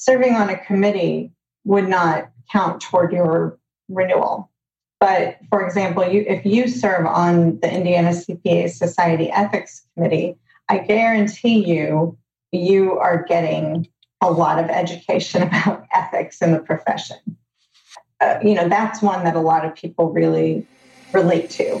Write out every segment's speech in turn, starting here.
serving on a committee would not count toward your renewal. But for example, you, if you serve on the Indiana CPA Society Ethics Committee, I guarantee you, you are getting a lot of education about ethics in the profession. Uh, you know, that's one that a lot of people really relate to.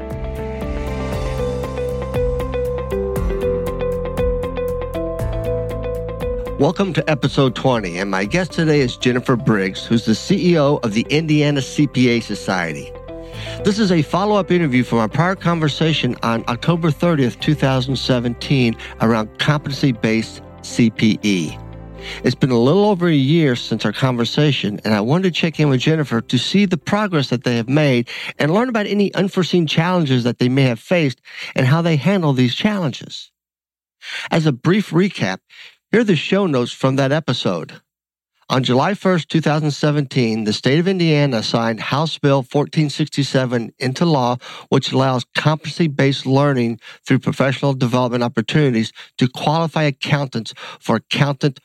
Welcome to episode 20, and my guest today is Jennifer Briggs, who's the CEO of the Indiana CPA Society. This is a follow up interview from our prior conversation on October 30th, 2017, around competency based CPE. It's been a little over a year since our conversation, and I wanted to check in with Jennifer to see the progress that they have made and learn about any unforeseen challenges that they may have faced and how they handle these challenges. As a brief recap, here are the show notes from that episode. On July 1st, 2017, the state of Indiana signed House Bill 1467 into law, which allows competency based learning through professional development opportunities to qualify accountants for accountant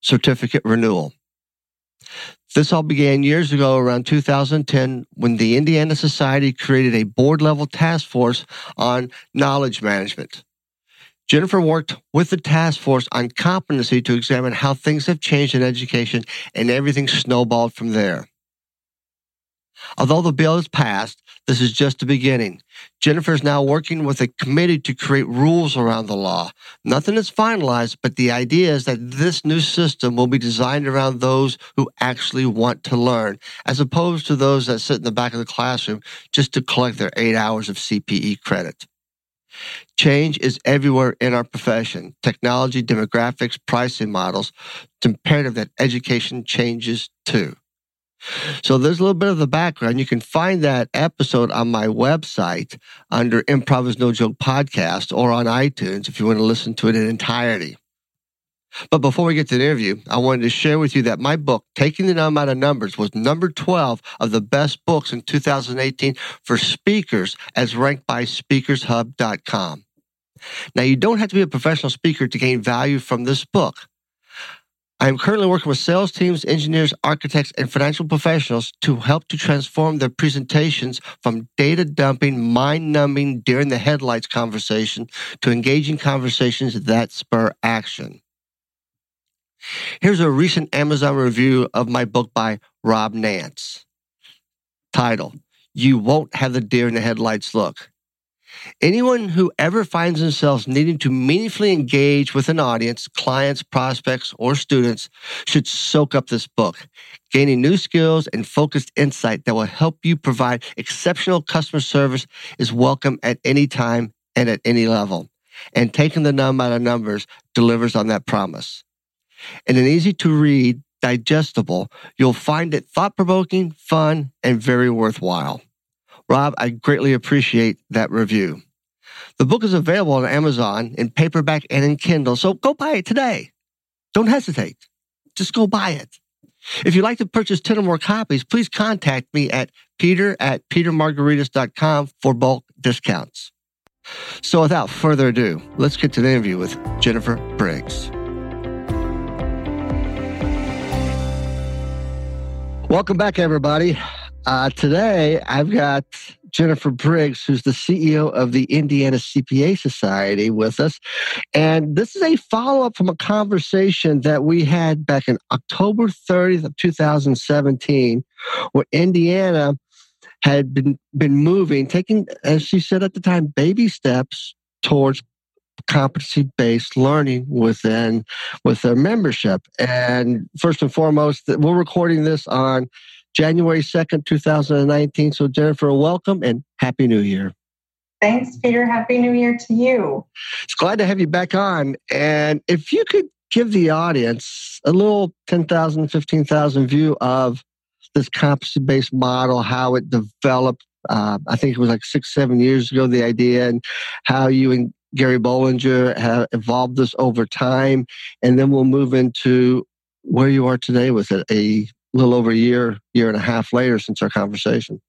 certificate renewal. This all began years ago around 2010 when the Indiana Society created a board level task force on knowledge management. Jennifer worked with the task force on competency to examine how things have changed in education, and everything snowballed from there. Although the bill is passed, this is just the beginning. Jennifer is now working with a committee to create rules around the law. Nothing is finalized, but the idea is that this new system will be designed around those who actually want to learn, as opposed to those that sit in the back of the classroom just to collect their eight hours of CPE credit. Change is everywhere in our profession technology, demographics, pricing models. It's imperative that education changes too. So there's a little bit of the background. You can find that episode on my website under Improv is No Joke podcast or on iTunes if you want to listen to it in entirety. But before we get to the interview, I wanted to share with you that my book, Taking the Numb Out of Numbers, was number 12 of the best books in 2018 for speakers as ranked by speakershub.com. Now, you don't have to be a professional speaker to gain value from this book. I am currently working with sales teams, engineers, architects, and financial professionals to help to transform their presentations from data dumping, mind numbing, during the headlights conversation to engaging conversations that spur action. Here's a recent Amazon review of my book by Rob Nance. Title You Won't Have the Deer in the Headlights Look. Anyone who ever finds themselves needing to meaningfully engage with an audience, clients, prospects, or students should soak up this book. Gaining new skills and focused insight that will help you provide exceptional customer service is welcome at any time and at any level. And taking the numb out of numbers delivers on that promise. In an easy to read, digestible, you'll find it thought provoking, fun, and very worthwhile. Rob, I greatly appreciate that review. The book is available on Amazon in paperback and in Kindle, so go buy it today. Don't hesitate. Just go buy it. If you'd like to purchase 10 or more copies, please contact me at peter at petermargaritis.com for bulk discounts. So without further ado, let's get to the interview with Jennifer Briggs. Welcome back, everybody. Uh, today, I've got Jennifer Briggs, who's the CEO of the Indiana CPA Society, with us. And this is a follow up from a conversation that we had back in October 30th of 2017, where Indiana had been, been moving, taking, as she said at the time, baby steps towards competency based learning within with their membership. And first and foremost, we're recording this on January 2nd, 2019. So, Jennifer, welcome and Happy New Year. Thanks, Peter. Happy New Year to you. It's glad to have you back on. And if you could give the audience a little 10,000, 15,000 view of this competency based model, how it developed. Uh, I think it was like six, seven years ago, the idea, and how you and Gary Bolinger have evolved this over time. And then we'll move into where you are today with it a little over a year, year and a half later since our conversation.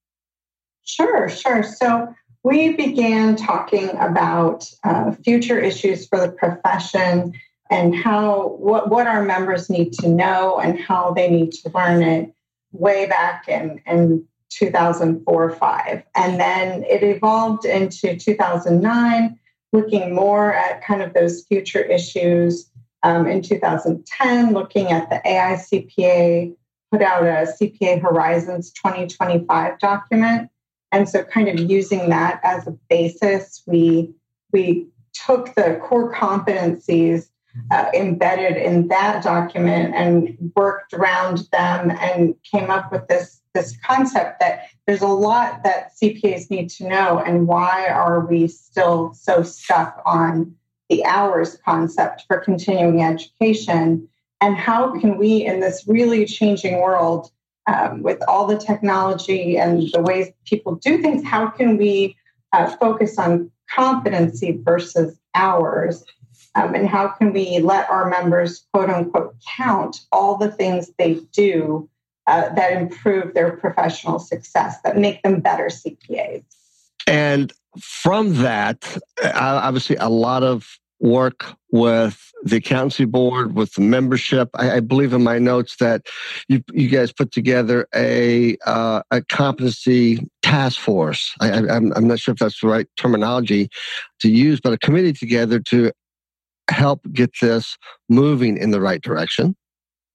Sure, sure. So we began talking about uh, future issues for the profession and how what, what our members need to know and how they need to learn it way back in, in 2004 5 and then it evolved into 2009 looking more at kind of those future issues um, in 2010 looking at the AICPA put out a CPA Horizons 2025 document. And so kind of using that as a basis we we took the core competencies uh, embedded in that document and worked around them and came up with this this concept that there's a lot that CPAs need to know and why are we still so stuck on the hours concept for continuing education and how can we in this really changing world um, with all the technology and the ways people do things how can we uh, focus on competency versus hours um, and how can we let our members, quote unquote, count all the things they do uh, that improve their professional success, that make them better CPAs? And from that, obviously, a lot of work with the accountancy board, with the membership. I, I believe in my notes that you, you guys put together a uh, a competency task force. I, I'm, I'm not sure if that's the right terminology to use, but a committee together to help get this moving in the right direction?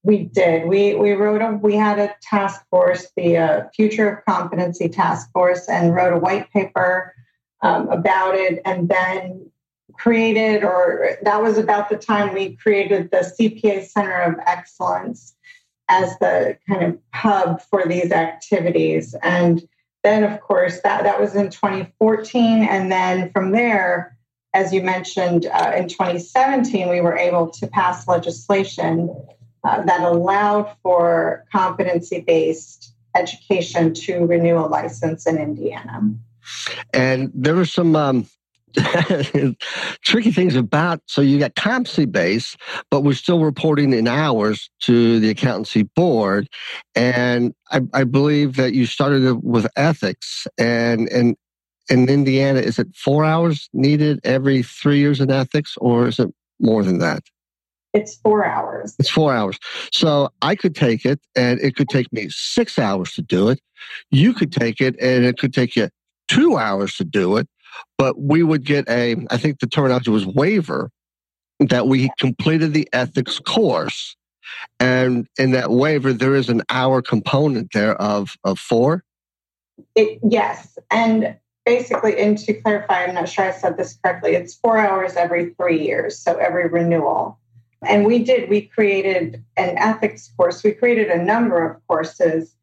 We did. We we wrote a we had a task force, the uh, Future of Competency Task Force, and wrote a white paper um, about it, and then created, or that was about the time we created the CPA Center of Excellence as the kind of hub for these activities, and then of course that that was in 2014, and then from there as you mentioned, uh, in 2017, we were able to pass legislation uh, that allowed for competency based education to renew a license in Indiana. And there were some um, tricky things about so you got competency based, but we're still reporting in hours to the accountancy board. And I, I believe that you started with ethics and and in Indiana, is it four hours needed every three years in ethics, or is it more than that? It's four hours. It's four hours. So I could take it and it could take me six hours to do it. You could take it and it could take you two hours to do it. But we would get a, I think the terminology was waiver, that we completed the ethics course. And in that waiver, there is an hour component there of, of four. It, yes. And basically, and to clarify, I'm not sure I said this correctly, it's four hours every three years, so every renewal. And we did, we created an ethics course. We created a number of courses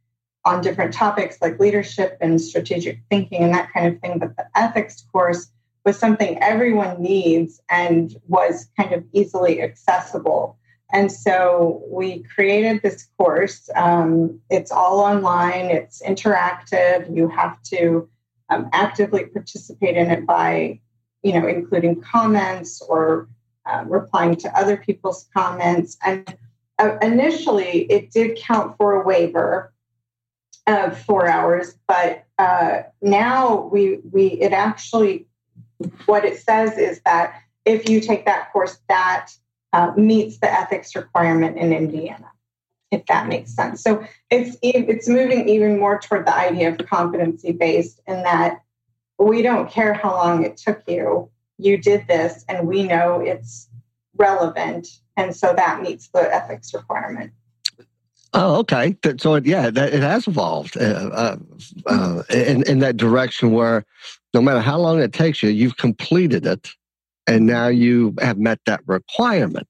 on different topics like leadership and strategic thinking and that kind of thing. But the ethics course was something everyone needs and was kind of easily accessible. And so we created this course. Um, it's all online, it's interactive. You have to um, actively participate in it by, you know, including comments or uh, replying to other people's comments. And uh, initially, it did count for a waiver of four hours, but uh, now we we it actually what it says is that if you take that course, that uh, meets the ethics requirement in Indiana if that makes sense. So it's it's moving even more toward the idea of competency based in that we don't care how long it took you. You did this and we know it's relevant and so that meets the ethics requirement. Oh, okay. So, yeah, that, it has evolved uh, uh, uh, in, in that direction where no matter how long it takes you, you've completed it and now you have met that requirement.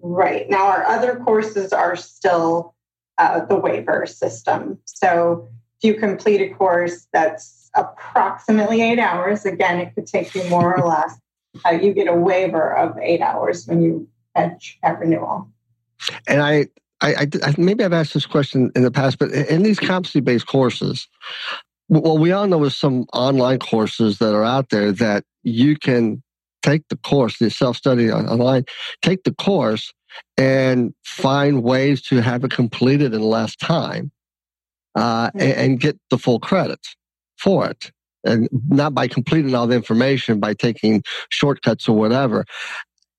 Right. Now, our other courses are still uh, the waiver system. So, if you complete a course that's approximately eight hours, again, it could take you more or less, uh, you get a waiver of eight hours when you edge at renewal. And I, I, I, maybe I've asked this question in the past, but in these competency-based courses, well, we all know there's some online courses that are out there that you can take the course, the self-study online, take the course and find ways to have it completed in less time uh, and, and get the full credit for it. And not by completing all the information by taking shortcuts or whatever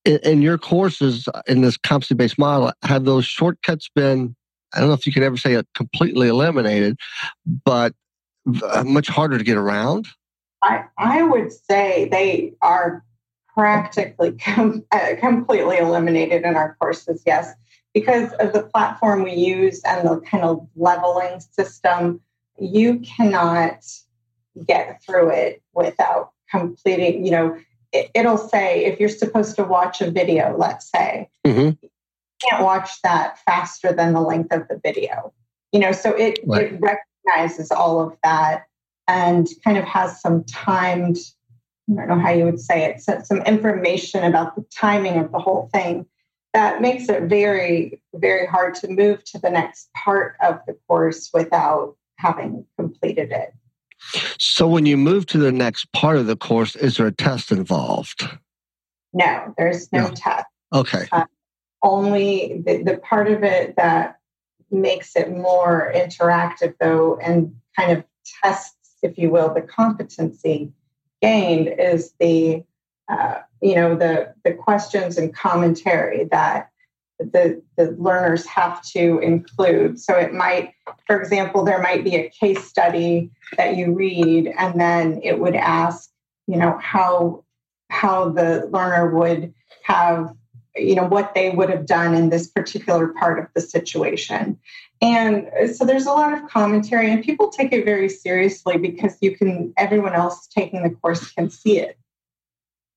in, in your courses in this competency-based model have those shortcuts been i don't know if you could ever say completely eliminated but much harder to get around i, I would say they are practically com- uh, completely eliminated in our courses, yes, because of the platform we use and the kind of leveling system. You cannot get through it without completing, you know, it, will say if you're supposed to watch a video, let's say, mm-hmm. you can't watch that faster than the length of the video. You know, so it, right. it recognizes all of that and kind of has some timed I don't know how you would say it, some information about the timing of the whole thing. That makes it very, very hard to move to the next part of the course without having completed it. So, when you move to the next part of the course, is there a test involved? No, there's no, no. test. Okay. Uh, only the, the part of it that makes it more interactive, though, and kind of tests, if you will, the competency gained is the uh, you know the the questions and commentary that the the learners have to include so it might for example there might be a case study that you read and then it would ask you know how how the learner would have you know what they would have done in this particular part of the situation and so there's a lot of commentary, and people take it very seriously because you can, everyone else taking the course can see it.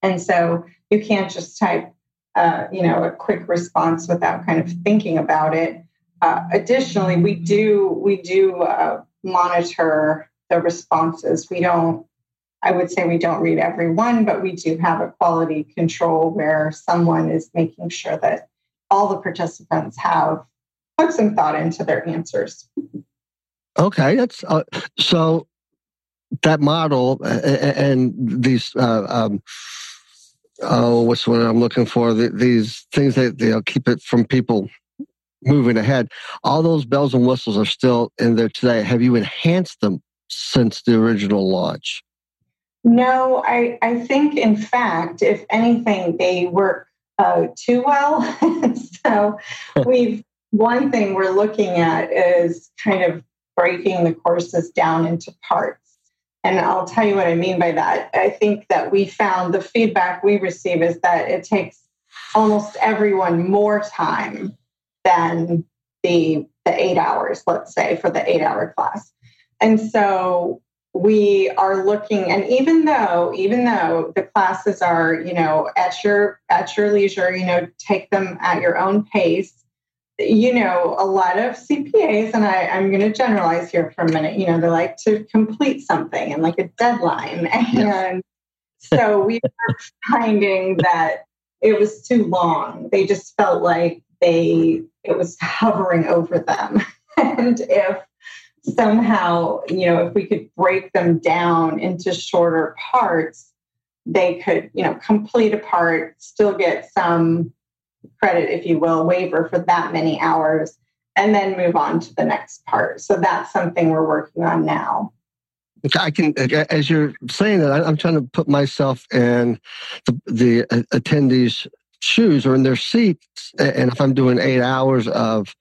And so you can't just type, uh, you know, a quick response without kind of thinking about it. Uh, additionally, we do we do uh, monitor the responses. We don't. I would say we don't read every one, but we do have a quality control where someone is making sure that all the participants have put some thought into their answers. Okay, that's uh, so that model uh, and these uh, um, oh, what's what I'm looking for? The, these things that they'll keep it from people moving ahead. All those bells and whistles are still in there today. Have you enhanced them since the original launch? No, I, I think, in fact, if anything, they work uh, too well. so we've one thing we're looking at is kind of breaking the courses down into parts. And I'll tell you what I mean by that. I think that we found the feedback we receive is that it takes almost everyone more time than the the eight hours, let's say, for the eight hour class. And so we are looking and even though even though the classes are you know at your at your leisure you know take them at your own pace you know, a lot of CPAs, and I, am going to generalize here for a minute, you know, they like to complete something and like a deadline. And so we were finding that it was too long. They just felt like they, it was hovering over them. and if somehow, you know, if we could break them down into shorter parts, they could, you know, complete a part, still get some credit, if you will, waiver for that many hours, and then move on to the next part. So that's something we're working on now. I can, as you're saying that, I'm trying to put myself in the, the uh, attendees' shoes or in their seats. And if I'm doing eight hours of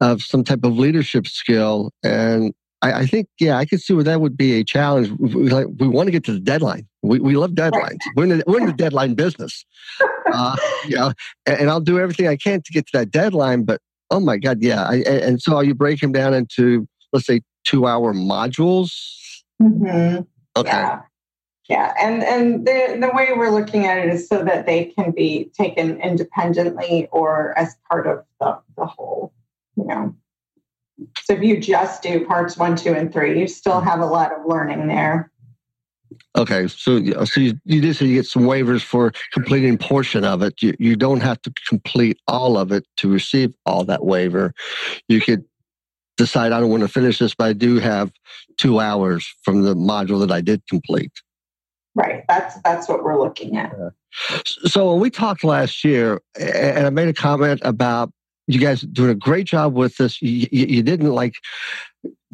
of some type of leadership skill, and I, I think, yeah, I could see where that would be a challenge. We, like, we want to get to the deadline. We, we love deadlines. We're, in the, we're in the deadline business. Uh, you know, and, and, I'll do everything I can to get to that deadline. But oh my God, yeah. I, and so you break them down into, let's say, two hour modules? Mm-hmm. Okay. Yeah. Yeah, and and the the way we're looking at it is so that they can be taken independently or as part of the the whole. You know, so if you just do parts one, two, and three, you still have a lot of learning there. Okay, so so you, you did say you get some waivers for completing portion of it. You you don't have to complete all of it to receive all that waiver. You could decide I don't want to finish this, but I do have two hours from the module that I did complete. Right. That's that's what we're looking at. So when we talked last year, and I made a comment about you guys doing a great job with this. You, you, didn't like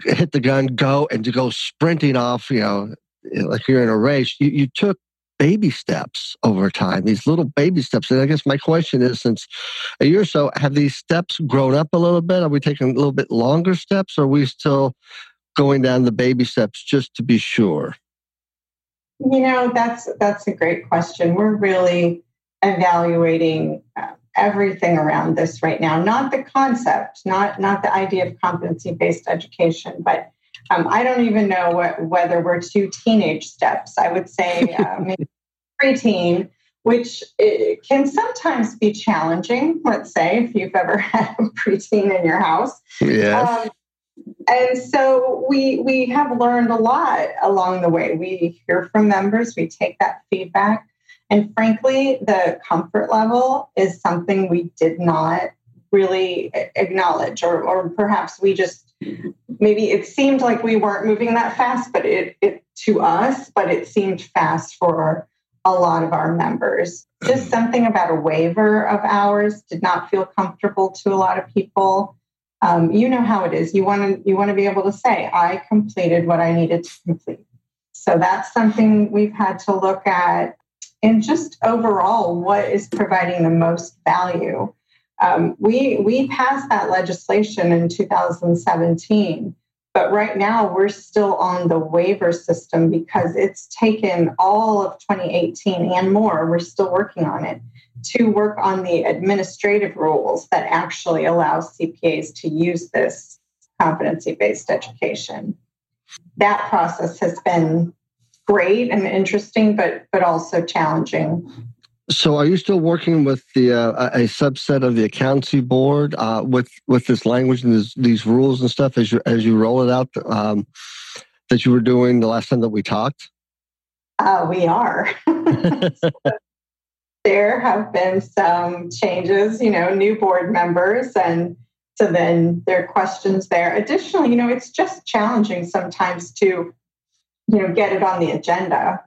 hit the gun, go and to go sprinting off. You know, like you're in a race. You, you took baby steps over time, these little baby steps. And I guess my question is since a year or so, have these steps grown up a little bit? Are we taking a little bit longer steps? Or are we still going down the baby steps just to be sure? You know, that's that's a great question. We're really evaluating uh, everything around this right now. Not the concept, not not the idea of competency based education, but um, I don't even know what, whether we're two teenage steps. I would say uh, maybe preteen, which can sometimes be challenging. Let's say if you've ever had a preteen in your house. Yes. Um, and so we we have learned a lot along the way. We hear from members, we take that feedback, and frankly, the comfort level is something we did not really acknowledge, or or perhaps we just maybe it seemed like we weren't moving that fast, but it, it to us, but it seemed fast for a lot of our members. Just mm-hmm. something about a waiver of hours did not feel comfortable to a lot of people. Um, you know how it is. You want to you want to be able to say, "I completed what I needed to complete." So that's something we've had to look at, and just overall, what is providing the most value um, we we passed that legislation in 2017, but right now we're still on the waiver system because it's taken all of 2018 and more. We're still working on it to work on the administrative rules that actually allow CPAs to use this competency based education. That process has been great and interesting, but but also challenging. So, are you still working with the uh, a subset of the accountancy board uh, with with this language and this, these rules and stuff as you as you roll it out um, that you were doing the last time that we talked? Uh, we are. there have been some changes, you know, new board members, and so then there are questions there. Additionally, you know, it's just challenging sometimes to, you know, get it on the agenda.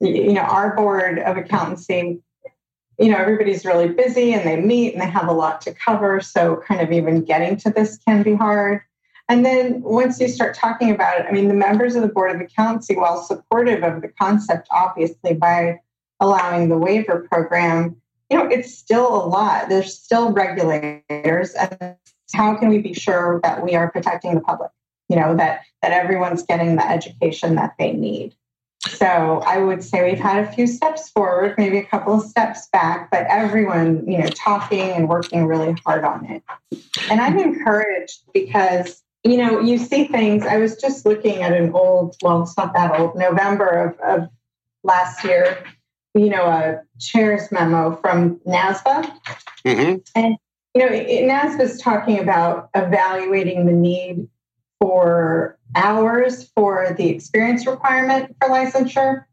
You know, our board of accountancy you know, everybody's really busy and they meet and they have a lot to cover. So, kind of even getting to this can be hard. And then once you start talking about it, I mean, the members of the Board of Accountancy, while supportive of the concept, obviously, by allowing the waiver program, you know, it's still a lot. There's still regulators. And how can we be sure that we are protecting the public? You know, that, that everyone's getting the education that they need. So I would say we've had a few steps forward, maybe a couple of steps back, but everyone, you know, talking and working really hard on it. And I'm encouraged because, you know, you see things. I was just looking at an old, well, it's not that old, November of, of last year, you know, a chair's memo from NASBA. Mm-hmm. And, you know, NASBA is talking about evaluating the need for hours for the experience requirement for licensure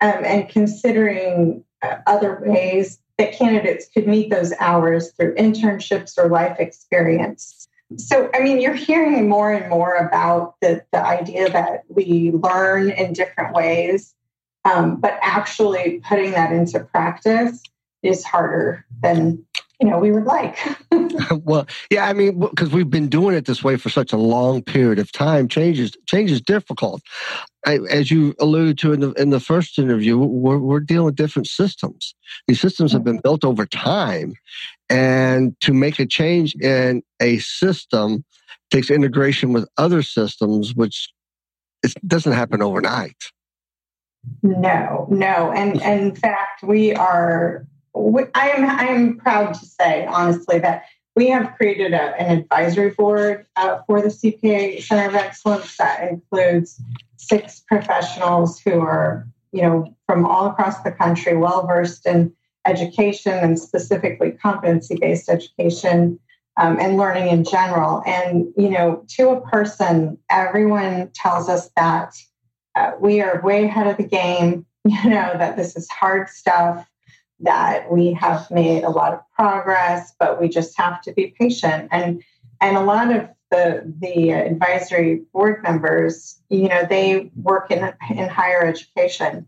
um, and considering uh, other ways that candidates could meet those hours through internships or life experience. So, I mean, you're hearing more and more about the, the idea that we learn in different ways, um, but actually putting that into practice is harder than you know we would like. well, yeah, I mean, because we've been doing it this way for such a long period of time, change is change is difficult. I, as you alluded to in the in the first interview, we're, we're dealing with different systems. These systems have been built over time, and to make a change in a system takes integration with other systems, which it doesn't happen overnight. No, no, and, and in fact, we are I am I am proud to say honestly that we have created a, an advisory board uh, for the CPA Center of Excellence that includes six professionals who are you know, from all across the country, well versed in education and specifically competency based education um, and learning in general. And, you know, to a person, everyone tells us that uh, we are way ahead of the game, you know, that this is hard stuff, that we have made a lot of progress, but we just have to be patient. And, and a lot of the, the advisory board members, you know, they work in, in higher education.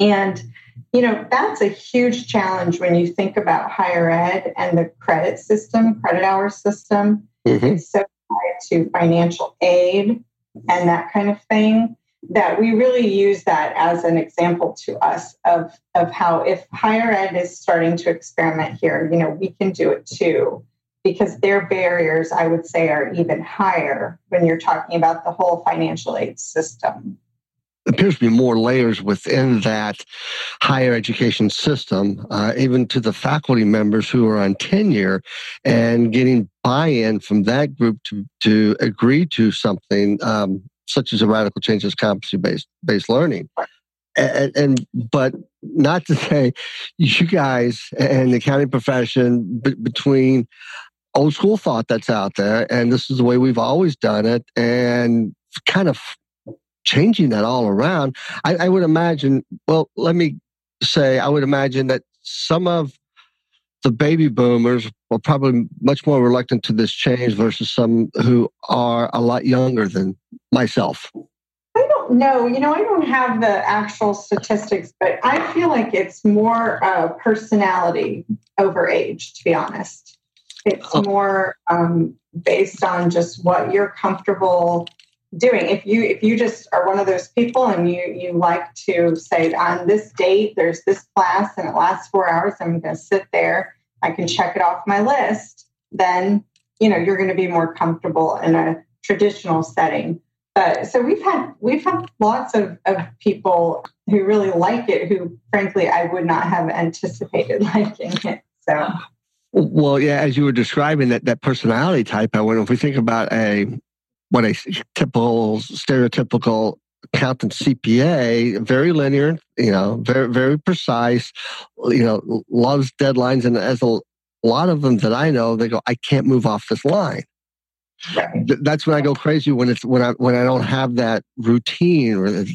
And, you know, that's a huge challenge when you think about higher ed and the credit system, credit hour system. Mm-hmm. So tied to financial aid and that kind of thing that we really use that as an example to us of, of how if higher ed is starting to experiment here, you know, we can do it too because their barriers, I would say, are even higher when you're talking about the whole financial aid system. appears to be more layers within that higher education system, uh, even to the faculty members who are on tenure and getting buy-in from that group to, to agree to something um, such as a radical change as competency-based based learning. And, and, but not to say you guys and the accounting profession b- between old school thought that's out there, and this is the way we've always done it, and kind of changing that all around. I, I would imagine, well, let me say, I would imagine that some of the baby boomers are probably much more reluctant to this change versus some who are a lot younger than myself. I don't know. You know, I don't have the actual statistics, but I feel like it's more uh, personality over age, to be honest. It's oh. more um, based on just what you're comfortable doing. If you if you just are one of those people and you you like to say on this date there's this class and it lasts four hours, I'm going to sit there. I can check it off my list. Then you know you're going to be more comfortable in a traditional setting. But so we've had we've had lots of, of people who really like it who frankly I would not have anticipated liking it. So well, yeah, as you were describing that that personality type, I wonder if we think about a what a typical stereotypical accountant CPA, very linear, you know, very very precise, you know, loves deadlines, and as a, lot of them that I know, they go, I can't move off this line. Right. That's when I go crazy when it's when I when I don't have that routine or it,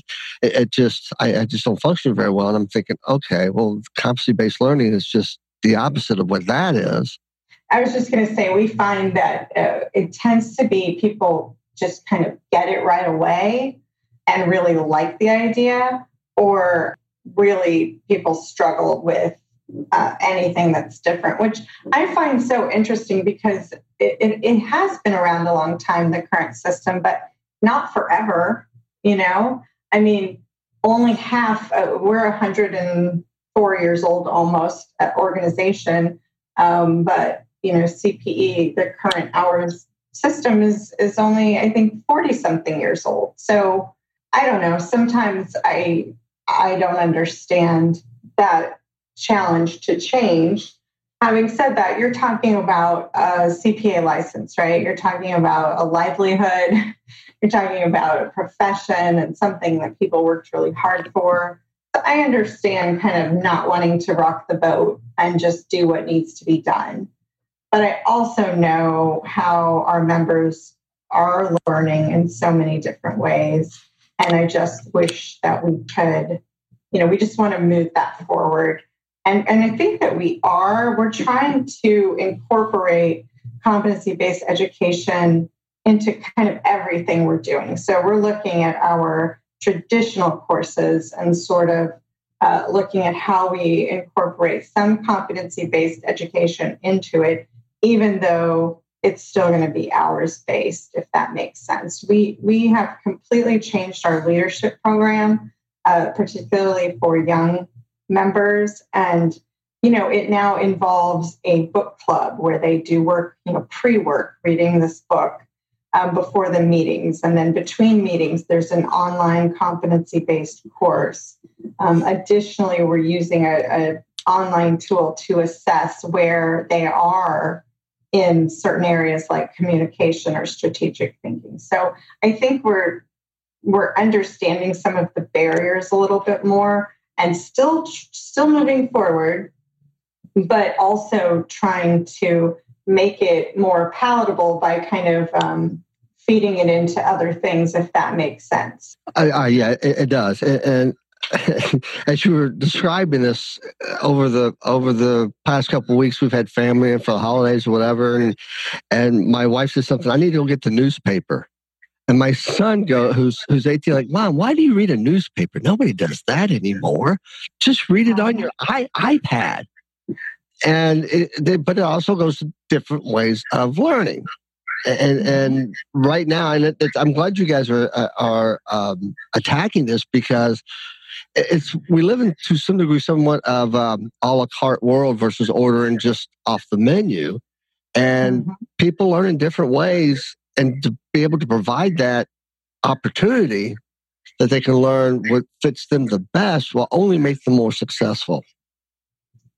it just I, I, just don't function very well. And I'm thinking, okay, well, competency based learning is just the opposite of what that is. I was just going to say, we find that uh, it tends to be people just kind of get it right away and really like the idea, or really people struggle with uh, anything that's different, which I find so interesting because it, it, it, has been around a long time, the current system, but not forever. You know, I mean, only half, uh, we're 100 and years old almost at organization. Um, but you know, CPE, the current hours system is is only I think 40 something years old. So I don't know. Sometimes I I don't understand that challenge to change. Having said that, you're talking about a CPA license, right? You're talking about a livelihood. You're talking about a profession and something that people worked really hard for. I understand kind of not wanting to rock the boat and just do what needs to be done. But I also know how our members are learning in so many different ways. And I just wish that we could, you know, we just want to move that forward. And, and I think that we are. We're trying to incorporate competency based education into kind of everything we're doing. So we're looking at our traditional courses and sort of uh, looking at how we incorporate some competency based education into it, even though it's still going to be hours based, if that makes sense. We, we have completely changed our leadership program, uh, particularly for young members. And, you know, it now involves a book club where they do work, you know, pre work, reading this book um, before the meetings. And then between meetings, there's an online competency based course. Um, additionally, we're using a, a online tool to assess where they are in certain areas like communication or strategic thinking. So I think we're we're understanding some of the barriers a little bit more and still still moving forward but also trying to make it more palatable by kind of um, feeding it into other things if that makes sense I, I, yeah it, it does and, and as you were describing this uh, over the over the past couple of weeks, we've had family and for the holidays or whatever, and and my wife said something. I need to go get the newspaper, and my son go who's who's eighteen, like, mom, why do you read a newspaper? Nobody does that anymore. Just read it on your I, iPad. And it, they, but it also goes to different ways of learning and and right now, and it, I'm glad you guys are uh, are um, attacking this because it's we live in to some degree somewhat of um, a la carte world versus ordering just off the menu, and mm-hmm. people learn in different ways, and to be able to provide that opportunity that they can learn what fits them the best will only make them more successful.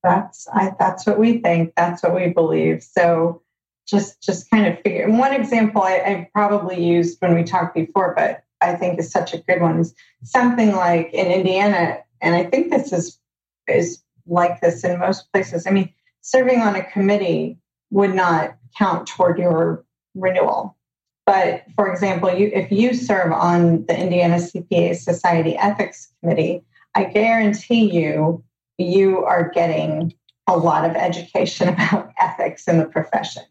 That's I, that's what we think. That's what we believe. So just just kind of figure. One example I, I probably used when we talked before, but I think is such a good one is something like in Indiana, and I think this is is like this in most places. I mean, serving on a committee would not count toward your renewal. But for example, you if you serve on the Indiana CPA Society Ethics Committee, I guarantee you you are getting a lot of education about ethics in the profession.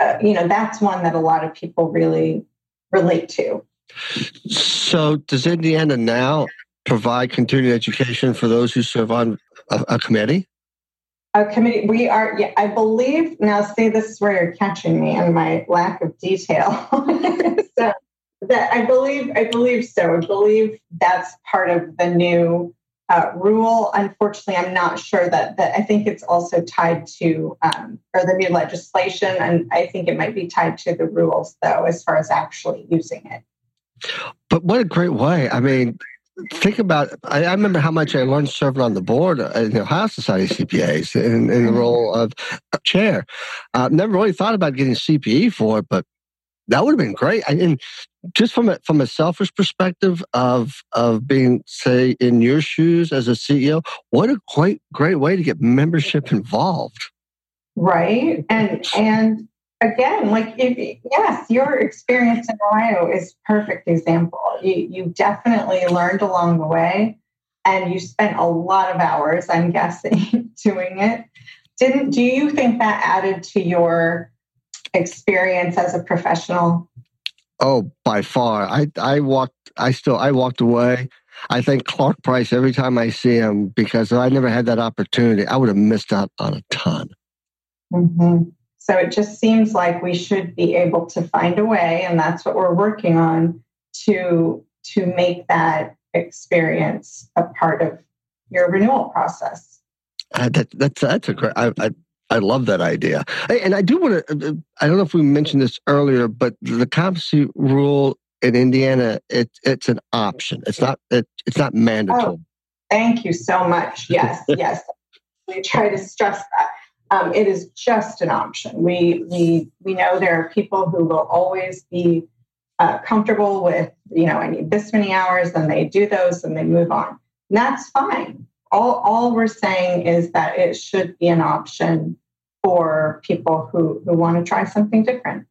Uh, you know, that's one that a lot of people really relate to. So, does Indiana now provide continuing education for those who serve on a, a committee? A committee. We are. Yeah, I believe. Now, see, this is where you're catching me and my lack of detail. so, that I believe. I believe so. I believe that's part of the new uh, rule. Unfortunately, I'm not sure that that I think it's also tied to um, or the new legislation, and I think it might be tied to the rules though, as far as actually using it. But what a great way! I mean, think about. I, I remember how much I learned serving on the board in the Ohio Society CPAs in, in the mm-hmm. role of chair. Uh, never really thought about getting CPE for it, but that would have been great. I, and just from a from a selfish perspective of of being say in your shoes as a CEO, what a great great way to get membership involved. Right. And and again, like if yes, your experience in Ohio is perfect example. You you definitely learned along the way and you spent a lot of hours, I'm guessing, doing it. Didn't do you think that added to your experience as a professional? Oh, by far. I I walked. I still. I walked away. I thank Clark Price every time I see him because I never had that opportunity, I would have missed out on a ton. Mm-hmm. So it just seems like we should be able to find a way, and that's what we're working on to to make that experience a part of your renewal process. Uh, that, that's that's a great. I, I I love that idea. And I do want to, uh, uh, I don't know if we mentioned this earlier, but the competency rule in Indiana, it, it's an option. It's not, it, it's not mandatory. Oh, thank you so much. Yes, yes. We try to stress that. Um, it is just an option. We, we, we know there are people who will always be uh, comfortable with, you know, I need this many hours, and they do those and they move on. And that's fine. All, all we're saying is that it should be an option for people who, who want to try something different.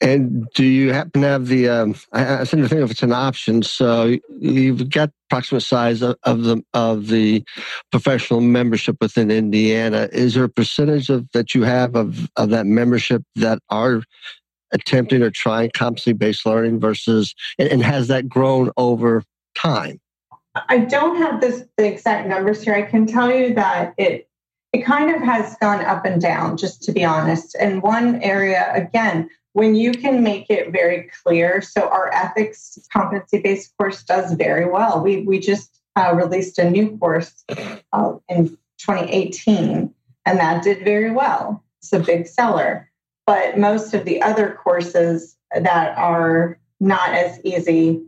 And do you happen to have the? Um, I, I tend to think if it's an option. So you've got approximate size of, of, the of the professional membership within Indiana. Is there a percentage of that you have of of that membership that are attempting or trying competency based learning versus and, and has that grown over time? I don't have this the exact numbers here. I can tell you that it it kind of has gone up and down, just to be honest. And one area, again, when you can make it very clear. So our ethics competency based course does very well. We we just uh, released a new course uh, in 2018, and that did very well. It's a big seller. But most of the other courses that are not as easy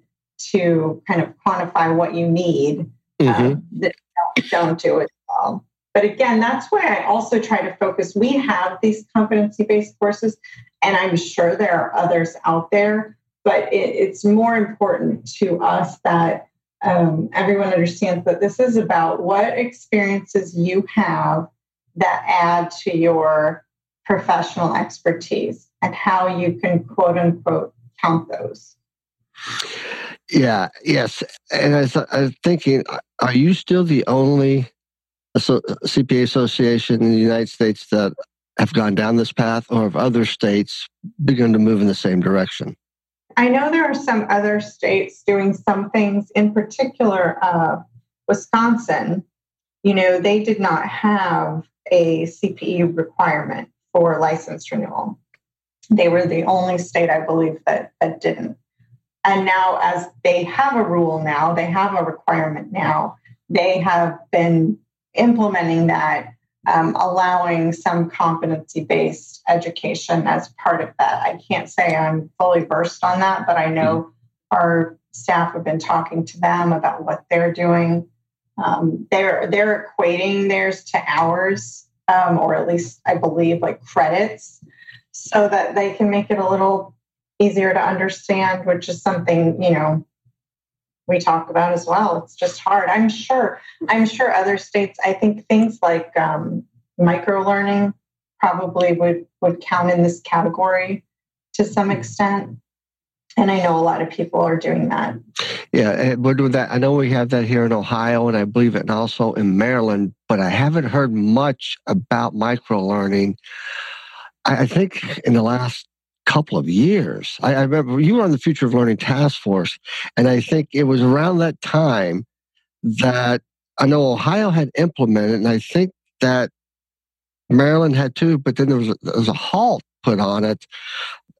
to kind of quantify what you need mm-hmm. uh, don't, don't do it well. But again, that's why I also try to focus. We have these competency based courses, and I'm sure there are others out there. but it, it's more important to us that um, everyone understands that this is about what experiences you have that add to your professional expertise and how you can quote unquote count those. Yeah, yes. And I, th- I was thinking, are you still the only CPA association in the United States that have gone down this path, or have other states begun to move in the same direction? I know there are some other states doing some things, in particular, uh, Wisconsin. You know, they did not have a CPE requirement for license renewal. They were the only state, I believe, that, that didn't. And now, as they have a rule now, they have a requirement now, they have been implementing that, um, allowing some competency based education as part of that. I can't say I'm fully versed on that, but I know mm-hmm. our staff have been talking to them about what they're doing. Um, they're they're equating theirs to ours, um, or at least I believe like credits, so that they can make it a little easier to understand, which is something you know we talk about as well. It's just hard. I'm sure. I'm sure other states. I think things like um, micro learning probably would would count in this category to some extent. And I know a lot of people are doing that. Yeah, we're doing that. I know we have that here in Ohio, and I believe it also in Maryland. But I haven't heard much about micro learning. I think in the last couple of years. I, I, remember you were on the Future of Learning Task Force, and I think it was around that time that I know Ohio had implemented, and I think that Maryland had too, but then there was a, there was a halt put on it,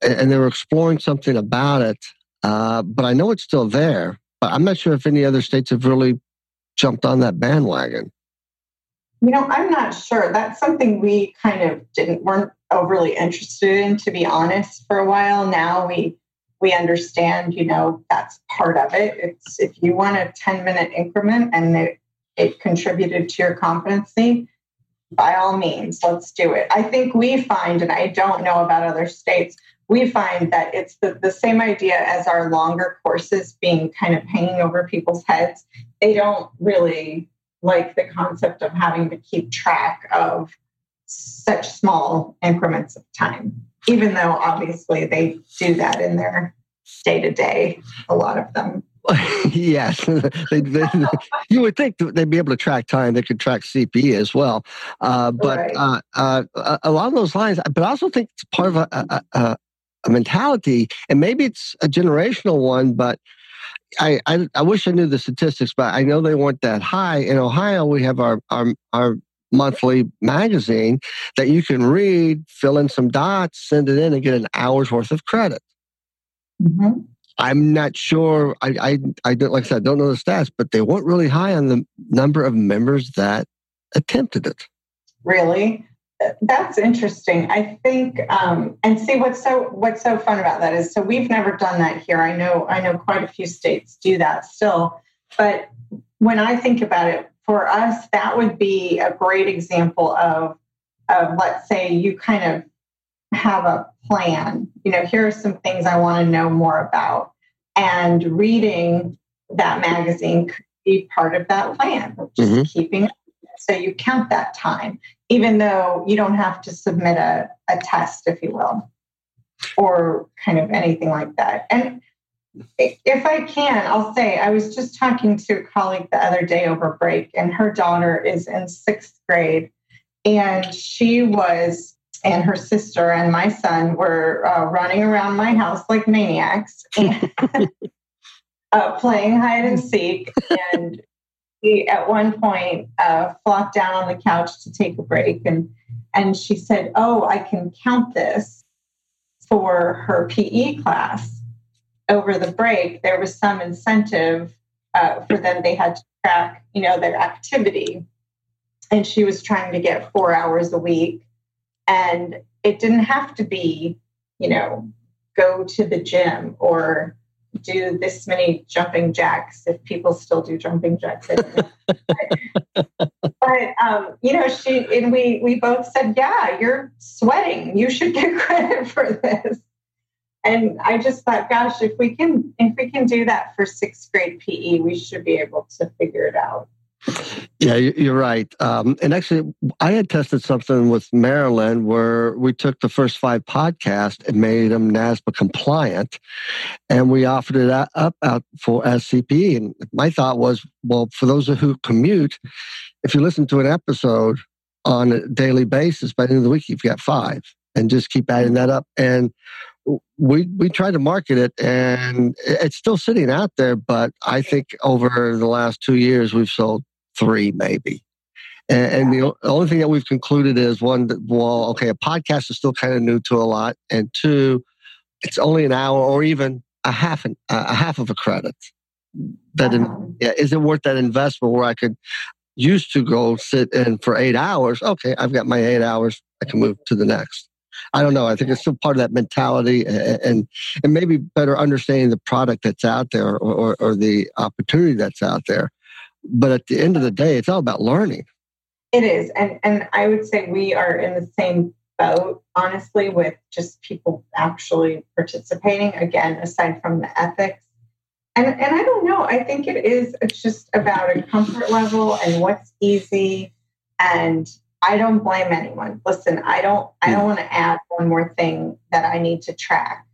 and they were exploring something about it. Uh, but I know it's still there, but I'm not sure if any other states have really jumped on that bandwagon. You know, I'm not sure. That's something we kind of didn't weren't overly interested in, to be honest, for a while. Now we we understand, you know, that's part of it. It's if you want a 10 minute increment and it, it contributed to your competency, by all means, let's do it. I think we find, and I don't know about other states, we find that it's the, the same idea as our longer courses being kind of hanging over people's heads. They don't really like the concept of having to keep track of such small increments of time, even though obviously they do that in their day to day, a lot of them. yes, they, they, you would think they'd be able to track time. They could track CP as well, uh, but right. uh, uh, along those lines. But I also think it's part of a, a, a, a mentality, and maybe it's a generational one. But I, I, I wish I knew the statistics, but I know they weren't that high. In Ohio, we have our our, our monthly magazine that you can read, fill in some dots, send it in, and get an hour's worth of credit. Mm-hmm. I'm not sure. I, I, I don't, like I said, I don't know the stats, but they weren't really high on the number of members that attempted it. Really? That's interesting. I think, um, and see what's so what's so fun about that is so we've never done that here. I know I know quite a few states do that still, but when I think about it, for us, that would be a great example of of let's say you kind of have a plan. You know, here are some things I want to know more about, and reading that magazine could be part of that plan. Just mm-hmm. keeping so you count that time even though you don't have to submit a, a test, if you will, or kind of anything like that. And if I can, I'll say I was just talking to a colleague the other day over break, and her daughter is in sixth grade, and she was, and her sister and my son were uh, running around my house like maniacs. And, uh, playing hide and seek and at one point uh, flopped down on the couch to take a break and and she said oh i can count this for her pe class. Over the break there was some incentive uh, for them. They had to track you know their activity. And she was trying to get four hours a week. And it didn't have to be you know go to the gym or do this many jumping jacks if people still do jumping jacks. but, um, you know, she and we we both said, "Yeah, you're sweating. You should get credit for this." and I just thought, gosh, if we can if we can do that for sixth grade PE, we should be able to figure it out. Yeah, you're right. Um, and actually, I had tested something with Maryland where we took the first five podcasts and made them NASBA compliant, and we offered it up out for SCP. And my thought was, well, for those who commute, if you listen to an episode on a daily basis, by the end of the week, you've got five, and just keep adding that up. And we we tried to market it and it's still sitting out there but i think over the last two years we've sold three maybe. And, and the only thing that we've concluded is one, that, well, okay, a podcast is still kind of new to a lot, and two, it's only an hour or even a half an, a half of a credit. That in, yeah, is it worth that investment where I could used to go sit in for eight hours? Okay, I've got my eight hours. I can move to the next. I don't know. I think it's still part of that mentality and and maybe better understanding the product that's out there or, or, or the opportunity that's out there. But at the end of the day, it's all about learning. It is. And, and I would say we are in the same boat, honestly, with just people actually participating, again, aside from the ethics. And, and I don't know, I think it is it's just about a comfort level and what's easy. And I don't blame anyone. Listen, I don't I don't want to add one more thing that I need to track.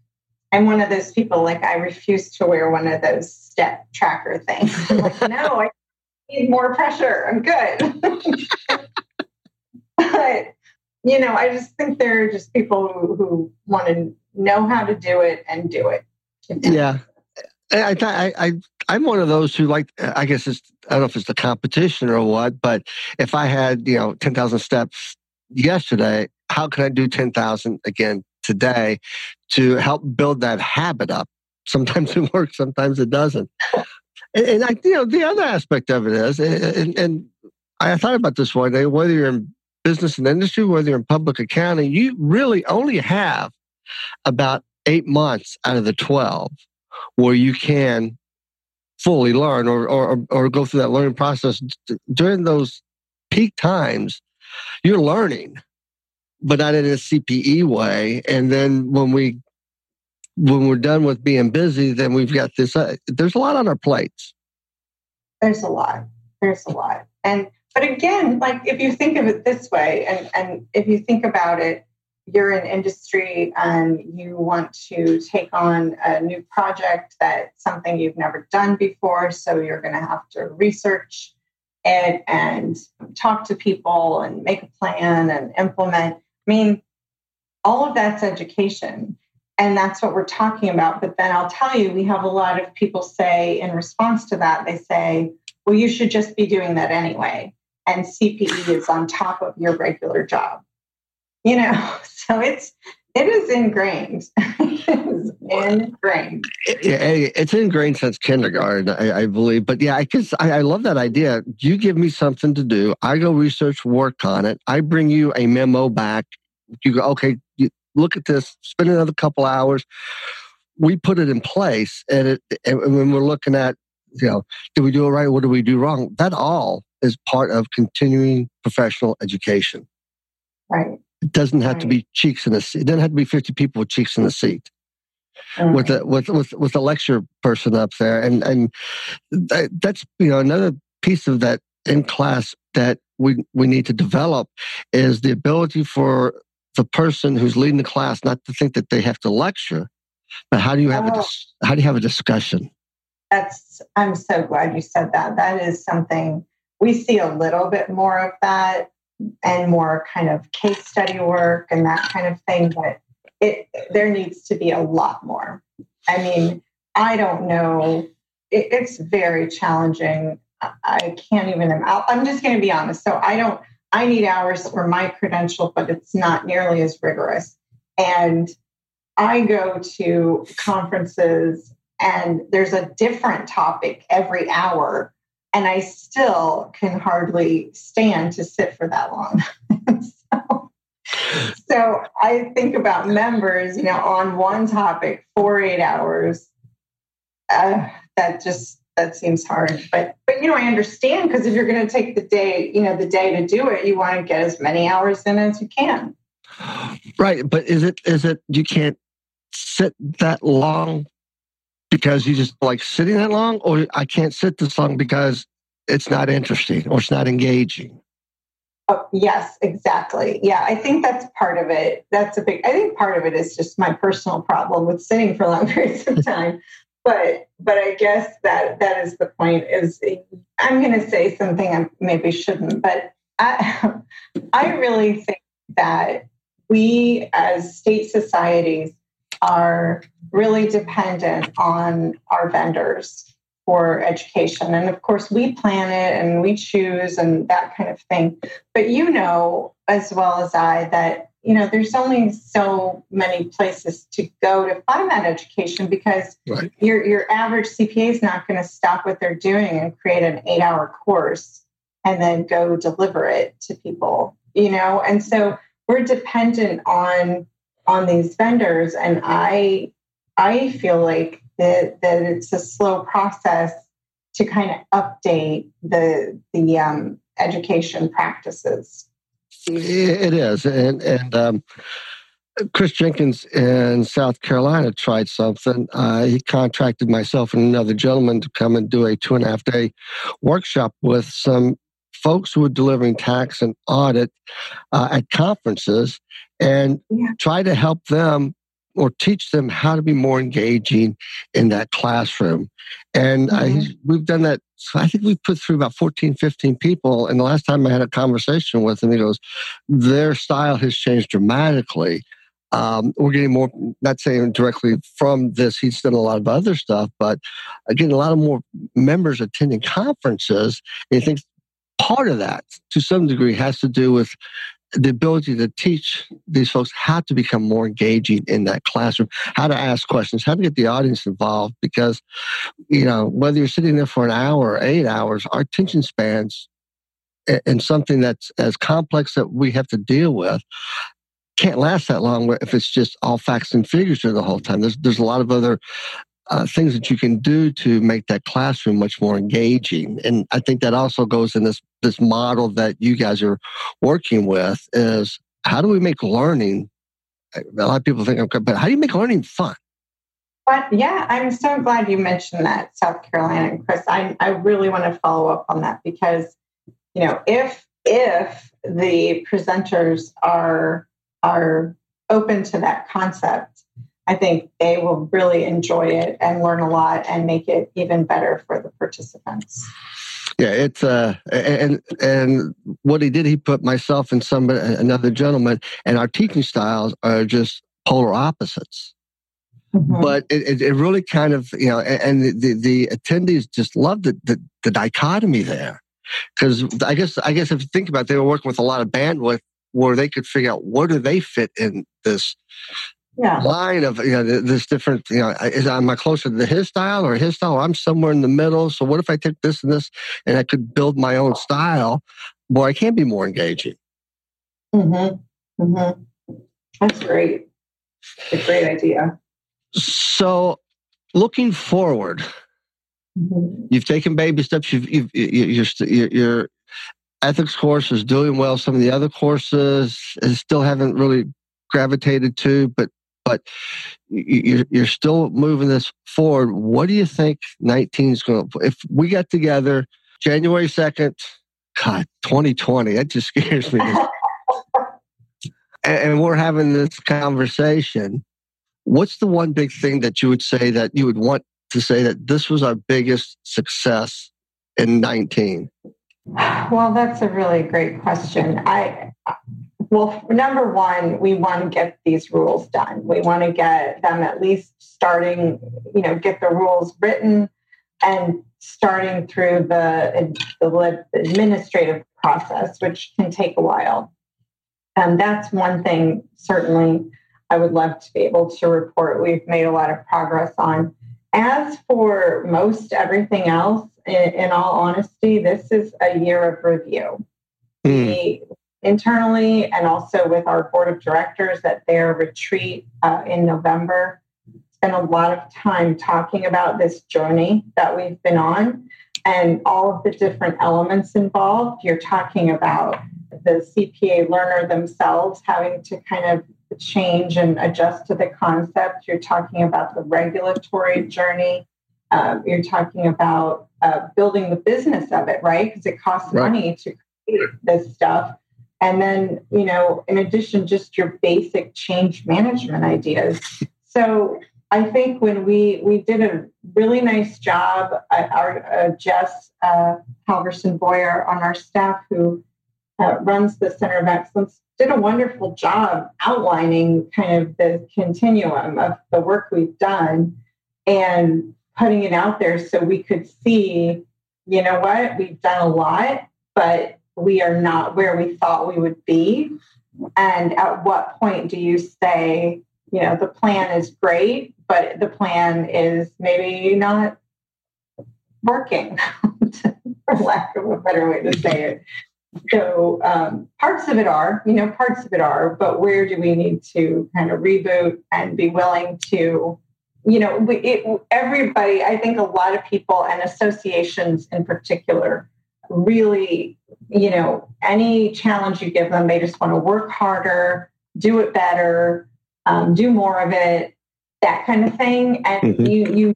I'm one of those people like I refuse to wear one of those step tracker things. I'm like, no, I need more pressure. I'm good. but, you know, I just think there are just people who, who want to know how to do it and do it. Yeah. I, I, I, I'm one of those who like, I guess it's, I don't know if it's the competition or what, but if I had, you know, 10,000 steps yesterday, how can I do 10,000 again today to help build that habit up? Sometimes it works, sometimes it doesn't. And, I, you know, the other aspect of it is, and, and I thought about this one day, whether you're in business and industry, whether you're in public accounting, you really only have about eight months out of the 12 where you can fully learn or, or, or go through that learning process. During those peak times you're learning but not in a cpe way. And then when we when we're done with being busy, then we've got this. Uh, there's a lot on our plates. There's a lot. There's a lot. And but again, like if you think of it this way, and and if you think about it, you're in industry and you want to take on a new project that's something you've never done before, so you're going to have to research it and talk to people and make a plan and implement. I mean, all of that's education and that's what we're talking about. But then I'll tell you, we have a lot of people say in response to that, they say, well, you should just be doing that anyway. And CPE is on top of your regular job. You know, so it's it is ingrained. it is ingrained. Eh, it's ingrained since kindergarten, I, I believe. But yeah, I guess I, I, love that idea. You give me something to do. I go research, work on it. I bring you a memo back. You go, okay, look at this, spend another couple hours. We put it in place, and, it, and when we're looking at, you know, did we do it right? What do we do wrong? That all is part of continuing professional education. Right. It doesn't have right. to be cheeks in a seat. It doesn't have to be 50 people with cheeks in the seat. Right. With the with with with the lecture person up there, and and that, that's you know another piece of that in class that we we need to develop is the ability for the person who's leading the class not to think that they have to lecture, but how do you have oh. a how do you have a discussion? That's I'm so glad you said that. That is something we see a little bit more of that and more kind of case study work and that kind of thing, but it there needs to be a lot more. I mean, I don't know. It, it's very challenging. I can't even. I'm just going to be honest. So I don't. I need hours for my credential, but it's not nearly as rigorous. And I go to conferences and there's a different topic every hour, and I still can hardly stand to sit for that long. so, so I think about members, you know, on one topic for eight hours. Uh, that just that seems hard. But but you know, I understand because if you're going to take the day, you know, the day to do it, you want to get as many hours in as you can. Right, but is it is it you can't sit that long because you just like sitting that long, or I can't sit this long because it's not interesting or it's not engaging. Oh, yes, exactly. Yeah, I think that's part of it. That's a big. I think part of it is just my personal problem with sitting for long periods of time. But but I guess that that is the point. Is I'm going to say something I maybe shouldn't, but I I really think that we as state societies are really dependent on our vendors for education. And of course, we plan it and we choose and that kind of thing. But you know as well as I that you know there's only so many places to go to find that education because right. your your average CPA is not going to stop what they're doing and create an eight hour course and then go deliver it to people. You know, and so we're dependent on on these vendors, and I I feel like that, that it's a slow process to kind of update the the um, education practices. It is, and and um, Chris Jenkins in South Carolina tried something. Uh, he contracted myself and another gentleman to come and do a two and a half day workshop with some folks who were delivering tax and audit uh, at conferences and yeah. try to help them or teach them how to be more engaging in that classroom. And mm-hmm. I, we've done that. So I think we've put through about 14, 15 people. And the last time I had a conversation with him, he goes, their style has changed dramatically. Um, we're getting more, not saying directly from this, he's done a lot of other stuff, but again, a lot of more members attending conferences. And he thinks part of that, to some degree, has to do with the ability to teach these folks how to become more engaging in that classroom, how to ask questions, how to get the audience involved. Because, you know, whether you're sitting there for an hour or eight hours, our attention spans and something that's as complex that we have to deal with can't last that long if it's just all facts and figures the whole time. There's there's a lot of other uh, things that you can do to make that classroom much more engaging. And I think that also goes in this this model that you guys are working with is how do we make learning? A lot of people think, okay, but how do you make learning fun? But yeah, I'm so glad you mentioned that, South Carolina and Chris. I, I really want to follow up on that because, you know, if if the presenters are are open to that concept, I think they will really enjoy it and learn a lot and make it even better for the participants. Yeah, it's uh, and and what he did, he put myself and some another gentleman, and our teaching styles are just polar opposites. Mm-hmm. But it, it really kind of you know, and the the attendees just loved the the, the dichotomy there, because I guess I guess if you think about, it, they were working with a lot of bandwidth where they could figure out where do they fit in this yeah. line of you know this different you know is am I closer to his style or his style? I'm somewhere in the middle. So what if I take this and this and I could build my own style? Boy, I can be more engaging. Mm-hmm. Mm-hmm. That's great. a great idea. So, looking forward, mm-hmm. you've taken baby steps. You've, you've you're, you're, your ethics course is doing well. Some of the other courses still haven't really gravitated to, but but you're, you're still moving this forward. What do you think 19 is going to, if we get together January 2nd, God, 2020, that just scares me. and, and we're having this conversation. What's the one big thing that you would say that you would want to say that this was our biggest success in 19? Well, that's a really great question. I well, number one, we want to get these rules done. We want to get them at least starting, you know, get the rules written and starting through the, the administrative process, which can take a while. And that's one thing, certainly, I would love to be able to report we've made a lot of progress on. As for most everything else, in, in all honesty, this is a year of review. Mm. We, internally and also with our board of directors at their retreat uh, in November. Spent a lot of time talking about this journey that we've been on and all of the different elements involved. You're talking about the CPA learner themselves having to kind of change and adjust to the concept. You're talking about the regulatory journey. Um, you're talking about uh, building the business of it, right? Because it costs right. money to create this stuff. And then, you know, in addition, just your basic change management ideas. So I think when we we did a really nice job, uh, our uh, Jess uh, Halverson Boyer on our staff who uh, runs the Center of Excellence did a wonderful job outlining kind of the continuum of the work we've done and putting it out there so we could see, you know what, we've done a lot, but we are not where we thought we would be. And at what point do you say, you know, the plan is great, but the plan is maybe not working, for lack of a better way to say it. So um, parts of it are, you know, parts of it are, but where do we need to kind of reboot and be willing to, you know, it, everybody, I think a lot of people and associations in particular really, you know, any challenge you give them, they just want to work harder, do it better, um, do more of it, that kind of thing. And mm-hmm. you, you,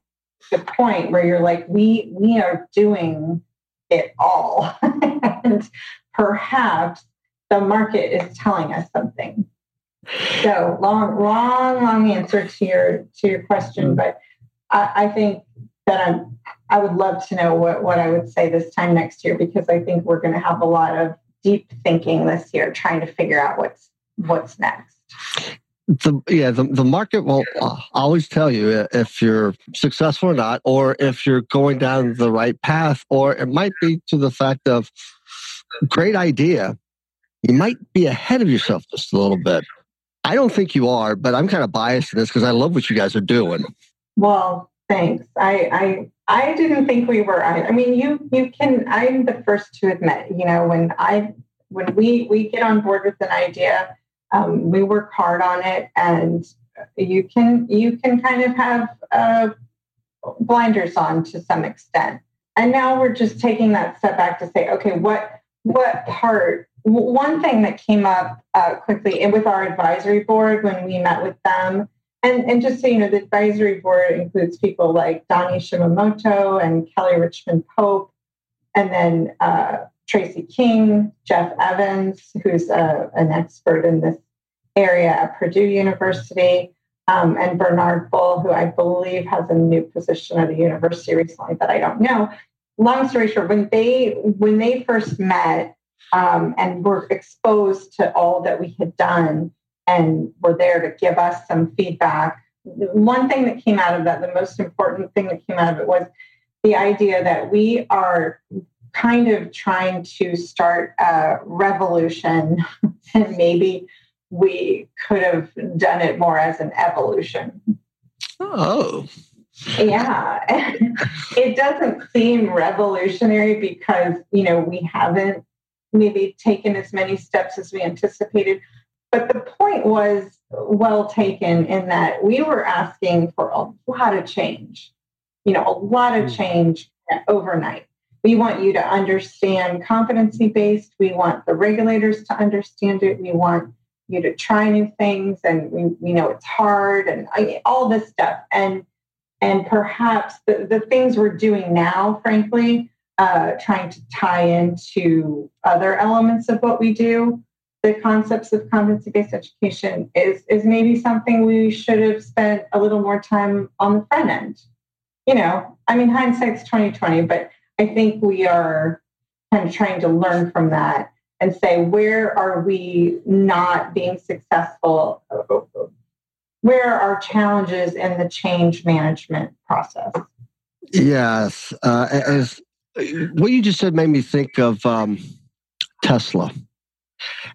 the point where you're like, we, we are doing it all. and perhaps the market is telling us something. So long, long, long answer to your to your question, mm-hmm. but I, I think that I'm I would love to know what, what I would say this time next year because I think we're going to have a lot of deep thinking this year, trying to figure out what's what's next. The, yeah, the, the market will uh, always tell you if you're successful or not, or if you're going down the right path, or it might be to the fact of great idea. You might be ahead of yourself just a little bit. I don't think you are, but I'm kind of biased in this because I love what you guys are doing. Well, thanks. I, I I didn't think we were. I, mean, you you can. I'm the first to admit. You know, when I when we we get on board with an idea, um, we work hard on it, and you can you can kind of have uh, blinders on to some extent. And now we're just taking that step back to say, okay, what what part one thing that came up uh, quickly and with our advisory board when we met with them and, and just so you know the advisory board includes people like donny shimamoto and kelly richmond pope and then uh, tracy king jeff evans who's uh, an expert in this area at purdue university um, and bernard bull who i believe has a new position at a university recently that i don't know. Long story short, when they when they first met um, and were exposed to all that we had done and were there to give us some feedback, one thing that came out of that, the most important thing that came out of it was the idea that we are kind of trying to start a revolution and maybe we could have done it more as an evolution. Oh, yeah. it doesn't seem revolutionary because, you know, we haven't maybe taken as many steps as we anticipated. But the point was well taken in that we were asking for a lot of change, you know, a lot of hmm. change overnight. We want you to understand competency based. We want the regulators to understand it. We want you to try new things. And we, we know it's hard and I all this stuff. And and perhaps the, the things we're doing now, frankly, uh, trying to tie into other elements of what we do, the concepts of competency-based education is is maybe something we should have spent a little more time on the front end. You know, I mean, hindsight's twenty twenty, but I think we are kind of trying to learn from that and say where are we not being successful where are challenges in the change management process? Yes, uh, as what you just said made me think of um, Tesla.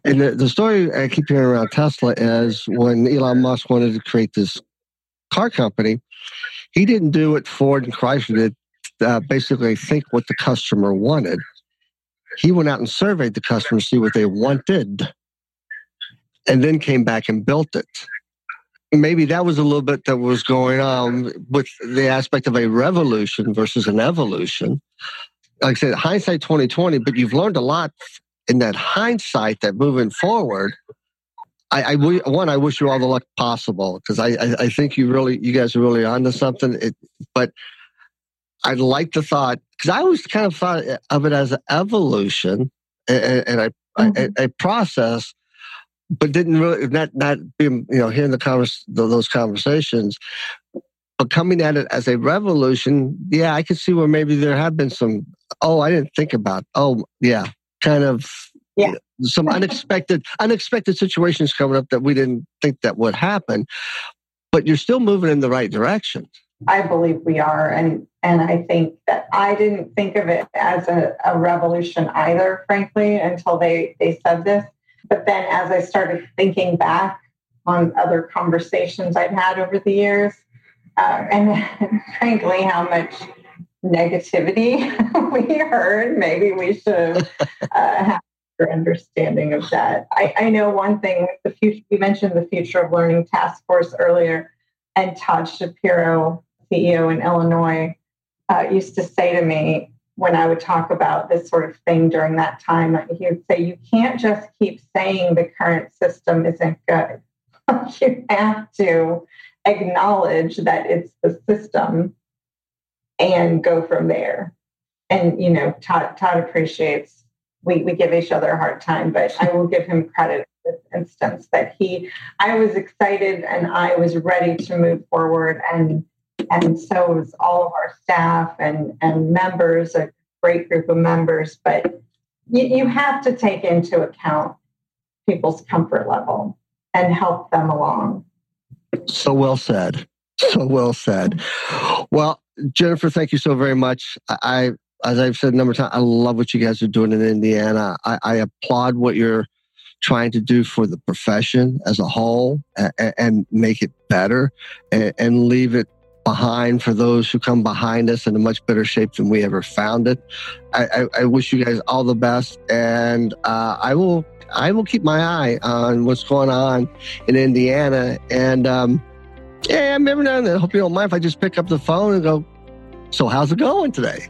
And the, the story I keep hearing around Tesla is when Elon Musk wanted to create this car company, he didn't do it Ford and Chrysler did. Uh, basically, think what the customer wanted. He went out and surveyed the customer to see what they wanted, and then came back and built it maybe that was a little bit that was going on with the aspect of a revolution versus an evolution. Like I said, hindsight 2020, but you've learned a lot in that hindsight that moving forward, I, I one I wish you all the luck possible because I, I, I think you really you guys are really onto something. It, but I like the thought because I always kind of thought of it as an evolution and, and I, mm-hmm. a, a process, but didn't really not not be you know hearing the convers those conversations, but coming at it as a revolution. Yeah, I could see where maybe there have been some. Oh, I didn't think about. Oh, yeah, kind of. Yeah. Some unexpected unexpected situations coming up that we didn't think that would happen, but you're still moving in the right direction. I believe we are. And and I think that I didn't think of it as a, a revolution either, frankly, until they, they said this. But then as I started thinking back on other conversations I've had over the years, uh, and frankly, how much negativity we heard, maybe we should uh, have an understanding of that. I, I know one thing, the future, we mentioned the Future of Learning Task Force earlier, and Todd Shapiro CEO in Illinois, uh, used to say to me when I would talk about this sort of thing during that time, he would say, You can't just keep saying the current system isn't good. you have to acknowledge that it's the system and go from there. And, you know, Todd, Todd appreciates, we, we give each other a hard time, but I will give him credit in this instance that he, I was excited and I was ready to move forward and and so was all of our staff and, and members, a great group of members. But you, you have to take into account people's comfort level and help them along. So well said. So well said. Well, Jennifer, thank you so very much. I, as I've said a number of times, I love what you guys are doing in Indiana. I, I applaud what you're trying to do for the profession as a whole and, and make it better and, and, leave it behind for those who come behind us in a much better shape than we ever found it. I, I, I wish you guys all the best, and uh, I will I will keep my eye on what's going on in Indiana. And um, yeah, I'm every now and then. I hope you don't mind if I just pick up the phone and go, "So how's it going today?"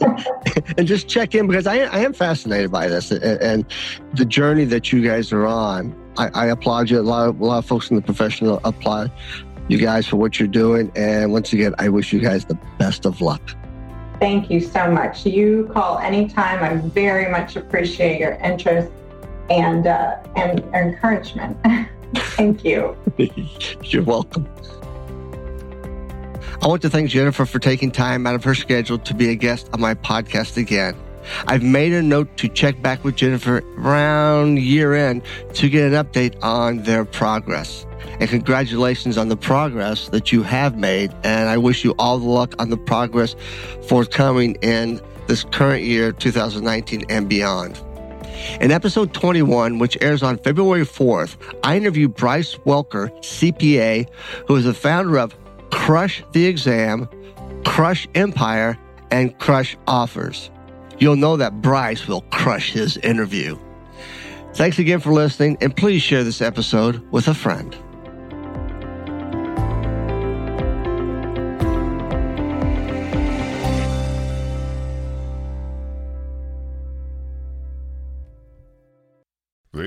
and just check in because I, I am fascinated by this and, and, the journey that you guys are on. I, I applaud you. A lot, of, a lot of folks in the profession applaud you guys for what you're doing. And once again, I wish you guys the best of luck. Thank you so much. You call anytime. I very much appreciate your interest and uh, and encouragement. thank you. You're welcome. I want to thank Jennifer for taking time out of her schedule to be a guest on my podcast again. I've made a note to check back with Jennifer around year end to get an update on their progress. And congratulations on the progress that you have made. And I wish you all the luck on the progress forthcoming in this current year, 2019 and beyond. In episode 21, which airs on February 4th, I interview Bryce Welker, CPA, who is the founder of Crush the Exam, Crush Empire, and Crush Offers. You'll know that Bryce will crush his interview. Thanks again for listening, and please share this episode with a friend.